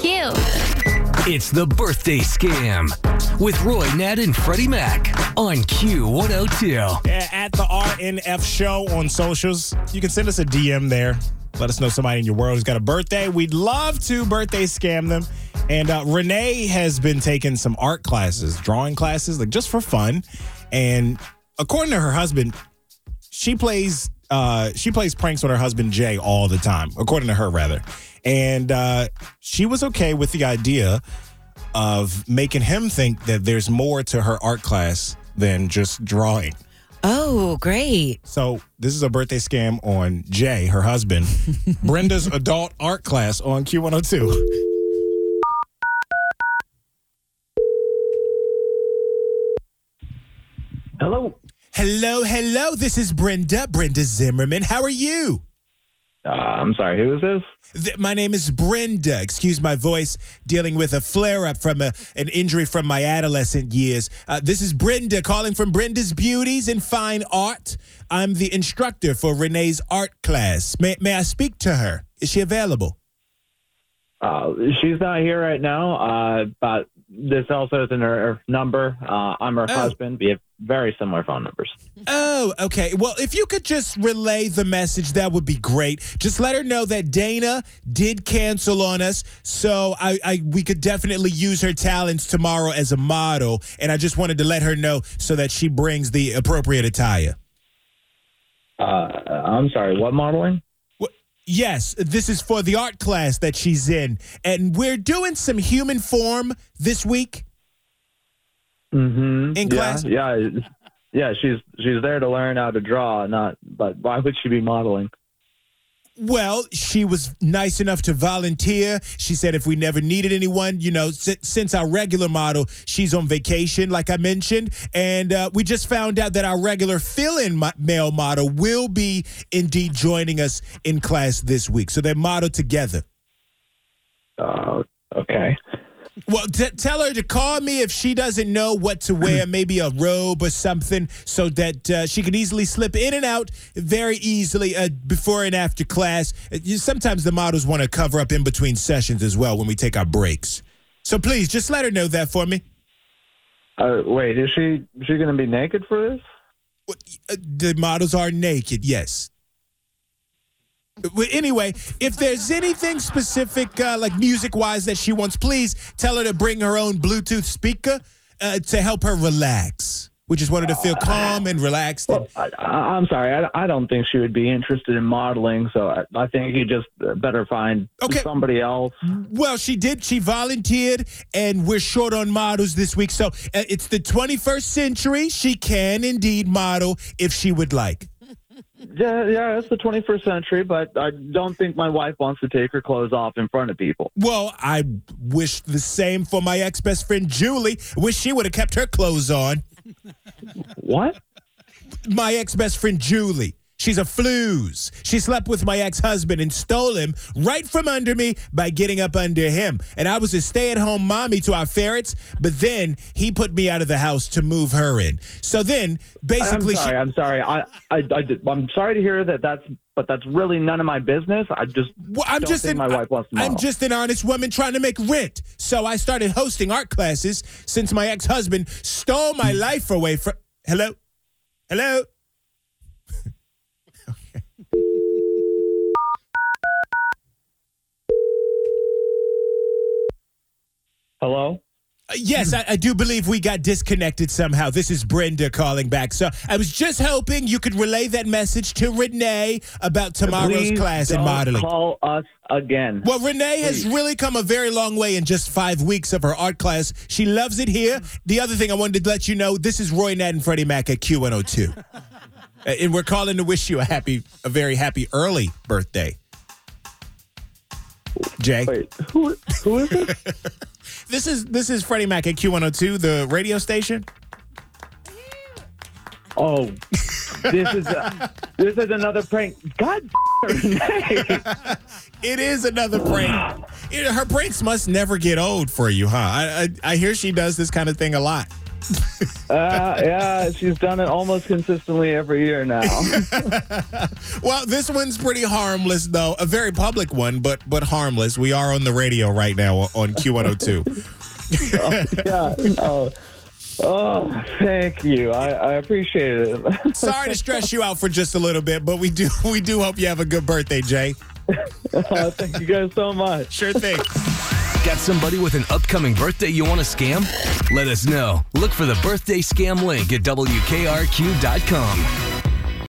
Cute. It's the birthday scam with Roy Nat and Freddie Mac on Q102. Yeah, at the RNF show on socials. You can send us a DM there. Let us know somebody in your world who's got a birthday. We'd love to birthday scam them. And uh, Renee has been taking some art classes, drawing classes, like just for fun. And according to her husband, she plays uh, she plays pranks on her husband Jay all the time, according to her rather. And uh, she was okay with the idea of making him think that there's more to her art class than just drawing. Oh, great. So this is a birthday scam on Jay, her husband, Brenda's adult art class on Q102. Hello. Hello, hello. This is Brenda, Brenda Zimmerman. How are you? Uh, I'm sorry, who is this? Th- My name is Brenda. Excuse my voice, dealing with a flare up from a, an injury from my adolescent years. Uh, this is Brenda calling from Brenda's Beauties and Fine Art. I'm the instructor for Renee's art class. May, may I speak to her? Is she available? Uh, she's not here right now, uh, but this also isn't her, her number. Uh, I'm her Oh. husband. We have very similar phone numbers. Oh, okay. Well, if you could just relay the message, that would be great. Just let her know that Dana did cancel on us, so I, I we could definitely use her talents tomorrow as a model. And I just wanted to let her know so that she brings the appropriate attire. Uh, I'm sorry, what modeling? Yes, this is for the art class that she's in, and we're doing some human form this week. Mm-hmm. In yeah, class? Yeah, yeah. She's she's there to learn how to draw, not. But why would she be modeling? Well, she was nice enough to volunteer. She said if we never needed anyone, you know, si- since our regular model, she's on vacation, like I mentioned. And uh, we just found out that our regular fill in mo- male model will be indeed joining us in class this week. So they're modeled together. Uh, okay. Well, t- tell her to call me if she doesn't know what to wear, maybe a robe or something, so that uh, she can easily slip in and out very easily uh, before and after class. Uh, Sometimes the models want to cover up in between sessions as well when we take our breaks. So please, just let her know that for me. Uh, wait, is she she going to be naked for this? Uh, The models are naked, yes. Anyway, if there's anything specific, uh, like music wise, that she wants, please tell her to bring her own Bluetooth speaker uh, to help her relax. We just want her to feel calm and relaxed. Well, I, I- I'm sorry. I, I don't think she would be interested in modeling. So I, I think you just uh, better find Okay. somebody else. Well, she did. She volunteered, and we're short on models this week. So uh, it's the 21st century. She can indeed model if she would like. Yeah, yeah, it's the 21st century, but I don't think my wife wants to take her clothes off in front of people. Well, I wish the same for my ex best friend Julie. Wish she would have kept her clothes on. What? My ex best friend Julie. She's a flues. She slept with my ex husband and stole him right from under me by getting up under him. And I was a stay at home mommy to our ferrets, but then he put me out of the house to move her in. So then, basically. I'm sorry. she. I'm sorry. I, I, I, I'm sorry to hear that. That's, but that's really none of my business. I just Well, I'm just an, my wife wants to I'm just an honest woman trying to make rent. So I started hosting art classes since my ex-husband stole my hmm. life away from. Hello, hello. Hello. Uh, Yes, I, I do believe we got disconnected somehow. This is Brenda calling back. So I was just hoping you could relay that message to Renee about tomorrow's Please class in modeling. Call us again. Well, Renee has really come a very long way in just five weeks of her art class. She loves it here. The other thing I wanted to let you know this is Roy Nat and Freddie Mac at Q102. Uh, and we're calling to wish you a happy, a very happy early birthday. Jay. Wait, who who is it? This is this is Freddie Mac at Q102, the radio station. Oh, this is a, this is another prank. God, It is another prank. Know, her pranks must never get old for you, huh? I, I I hear she does this kind of thing a lot. Uh, yeah, she's done it almost consistently every year now. Well, this one's pretty harmless, though. A very public one, but but harmless. We are on the radio right now on Q102. yeah. Oh, oh, thank you. I, I appreciate it. Sorry to stress you out for just a little bit, but we do we do hope you have a good birthday, Jay. Oh, thank you guys so much. Sure thing. Got somebody with an upcoming birthday you want to scam? Let us know. Look for the birthday scam link at WKRQ.com.